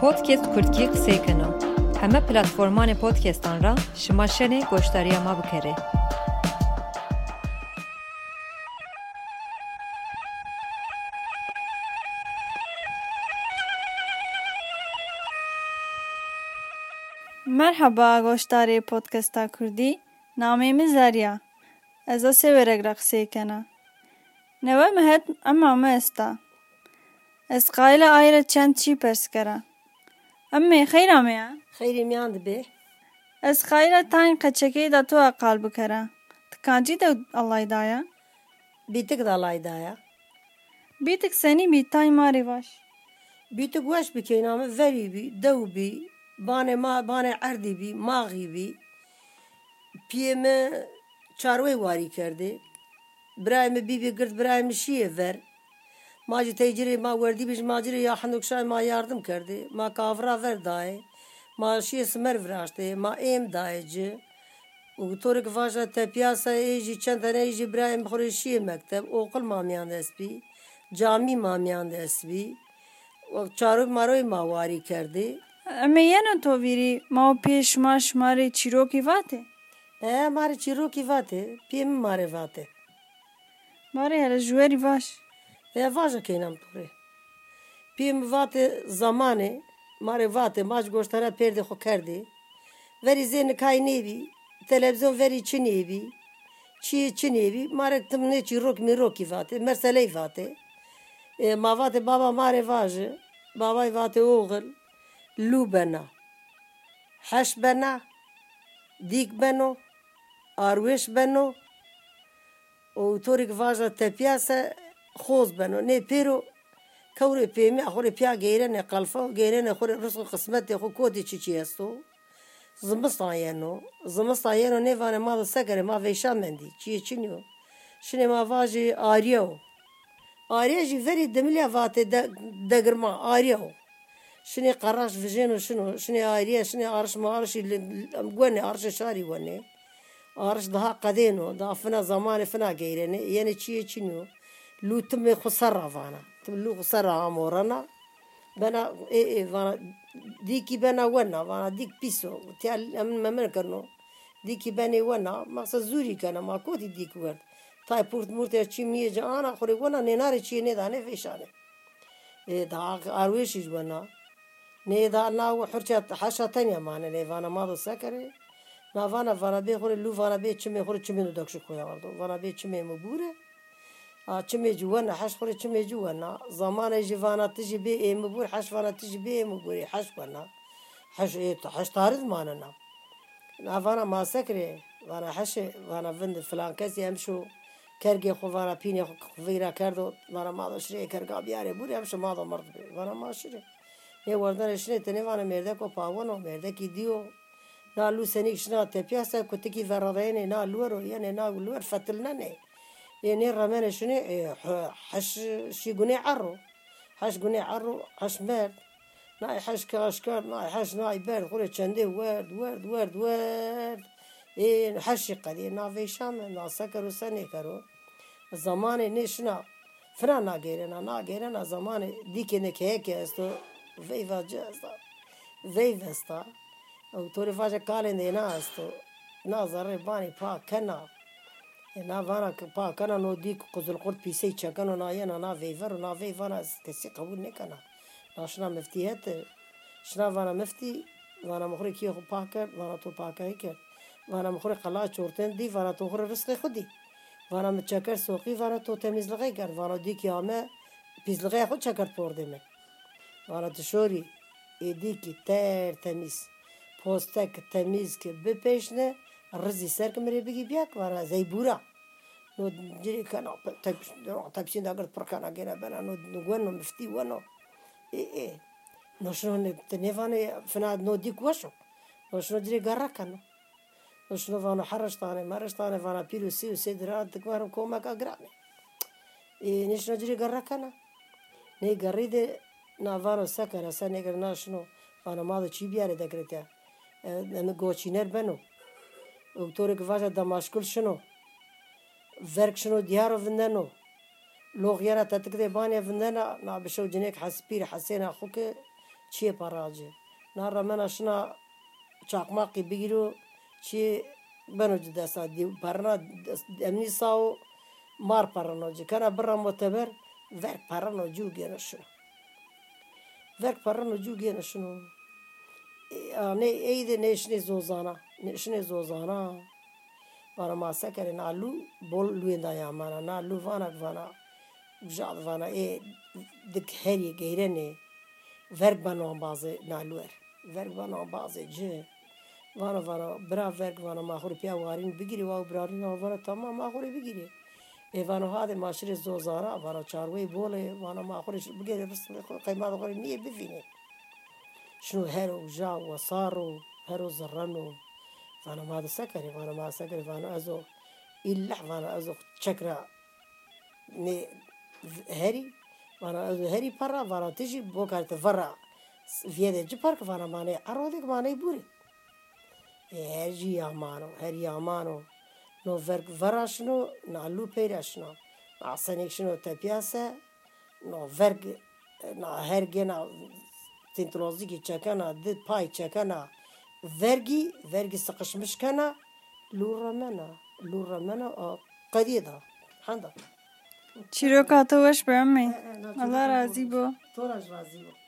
Podcast Kurtgî qisêkeno. Heme platformanê podcastan ra şima şenê goşdariya bikare. Merhaba goşdarê podcasta Kurdî. Namê min Zerya. Ez ê sêverek re qisêkena. Neve me het ema me esta. Ez qayîla ayre çend çî. Emmê xeyra me ye? Xeyrê miyan dibe. Ez qayîla tayên qeçekê de tu qal bikere. Tikancî de alay daye? Bîtik da laydaya. Bîtik senî bî tayên marê baş. Bîtik weş bikeyna me verî bî, dew bî, banê ma banê erdî bî, maxî bî. Piyê me çarwê warî kerdê. Birayê me bîbê girt birayê me şiyê ver. Ma ji têcirê ma werdî bî ji macirê ya hindokşayê ma yardım kerdê. Ma kavira ver dayê. Ma şiyê simer viraştê. Ma êm dayê ci. û torek vaşa te piyasayê jî çend tenê jî birayê me xurê şiyê mekteb. Oqil mamiyan dest bî. Camî mamiyan dest bî. Çarok maroyê ma warî kerdê. Em ê yene tovîrî ma pê şima şimarê çîrokî vatê? E marê çîrokî vatê, piyê min marê vatê. e vajën kejnë më tëre. Pimë vate zamane, mare vate, maç goştara perdi hokerdi. Veri zeni kaynevi, televizyon veri çinevi, çi çinevi, mare tımne çi rok mi rok vate, merseley vate. E, ma vate baba mare vajı, babay vate oğul, lu bena, haş bena, dik beno, arveş beno, o torik vajda tepiyase, yeno nêvane ma bi sekerê ma veşa mendî, çiyê çinyo. Şinê ma va jî ariye o. Ariye jî verî dimilya vatê de degirma ariye o. Şinê qeraş vijeno şino, şinê ariye, şinê arş ma arşî gwenê arşê şarî wenê. Arş daha qedêno, daha fina zamanê fina geyrene, yenê çiyê çinyo. Lû timê xwe ser ravana. Tim lû xwe ser amorana. Bena ê ê vana dîkî bena wena, vana dîk pîs لو تم خسرة فانا. تم لو خسرة أمورنا بنا إيه إيه فانا. ديكي بنا ونا فانا ديك بيسو. تيال أمن ما من كرنو. ديكي بني ونا ما زوري كنا ما كوتي ديك ورد تاي بورت مورت چی میه جانا خوری ونا نینار چی نه دانه فیشانه إيه دا ارویشیش بنا نه دا نا و حرچه حشا تنیا مانه. نه وانا ما دو سکره نا وانا وانا بی خوری لو وانا بی چمی خوری چمی دو دکش کویا وردو. وانا بی چمی مبوره چمی جوانا حش خوری چمی جوانا زمان جوانا تجی بی ایم بور حش وأنا تجی بی ایم بوری حش وأنا حش ایت حش تارز ماننا نافانا ما سکری وأنا حش وأنا وند فلان کسی هم شو کرگی خو وأنا پینی خو خویرا کردو وأنا ما دو شری کرگا بیاره بوری هم شو ما دو مرد بی وأنا ما شری نه وردن شری تنی وأنا مرده کو پاونو مرده کی دیو نالو سنیک شنا تپیاسا کتکی ورادینه نالو رو یعنی نالو فتلنه نه يعني الرمانة شنو؟ إيه، حش شي قني عرو. حش قني عرو حش مال. ناي حش كاشكار ناي حش ناي بارد قولي تشندي وارد وارد وارد وارد إيه حش قلي إيه، نا في شام نا سكر وساني كرو. زمان نشنا فرا نا غيرنا نا غيرنا زمان ديك نك هيك استو في فاجا فيفا استا أو توري فاجا قالين دي ناس تو نازر باني باك كنا. ناوارا پا که پاک دی کوزل قرد پیسی چکن و نا ویفر و نا ویورا کسی قبول نکنه ناشنا مفتی هت شنا وانا مفتی وانا مخوری کی خو پا کرد وانا تو پا کهی کرد وانا مخوری قلا چورتن دی وانا تو خوری رست خودی وانا مچکر سوقی وانا تو تمیز لغی کرد وانا دی کی همه پیز لغی خود چکر پورده من وانا تشوری ایدی تر تمیز پوستک تمیز که بپیشنه ڕزی سەرکەمرێ بگی بیاکوارە زەی بورە تەپسینداگر پڕکانە گەێنە بەران و گوەن و مفتی وەنەوە ئێ نۆشنێڤانێ فناد نۆدی وەشە نۆشنۆ درێ گەڕەکەنە نۆشنۆڤان و حەرشتانێ مەرشتانە ڤانە پیر و سی و سێ درات دکوارم کۆمەکە گرانێ نیشنە جری گەڕەکەنە نێ گەڕی دێ ناوان و سەکەرە سەر نێگەر ناشنۆ بانەماڵە چی بیارێ دەگرێتە گۆچینەر بن و Autorek vaja damaşkul şino. Verk şino diyar vindeno. Loğyana tetikde bane vindena na bişev cinek haspir hasena xuke çiye paracı. Nara mena şina çakmaki bigiru çiye beno cidesa parana emni sao mar paranoji. Kana birra muteber verk paranoji ugena şino. Verk paranoji ugena şino. Ne eyde neşne zozana. نشنه زوزانا. برا ما سکره نا لو بول لوی دایا مانا نا لو فانا فانا بجاد فانا اي ورگ هري غيرني ورق بنا بازي نالور ورق بنا بازه جه. وانا وانا برا ورگ وانا ما خوری پیا وارین بگیری واو برارين وانا تمام ما خوری بگیری. ایوانو ها ده ماشر زوزارا وانا چاروی بوله وانا ما خوري بگیری بس قیمات خوری نیه بفینه. شنو هرو جا و صارو هرو زرنو. فانا ما هذا سكري فانا ما سكري فانا ازو إلا فانا ازو شكرا ني هري فانا ازو هري برا فانا تجي بوكارت فرا فيدا جي بارك فانا ماني عرودك ماني بوري هرجي يامانو هري يامانو نو فرق فرا شنو نعلو بيرا شنو عصنيك شنو تبياسة نو فرق نا هرگي نا تنتروزی çekana, dit pay çekana, vergi vergi منا luramana luramana قديدة حندا چیرو کاتوش برمی الله راضی بو تو راضی بو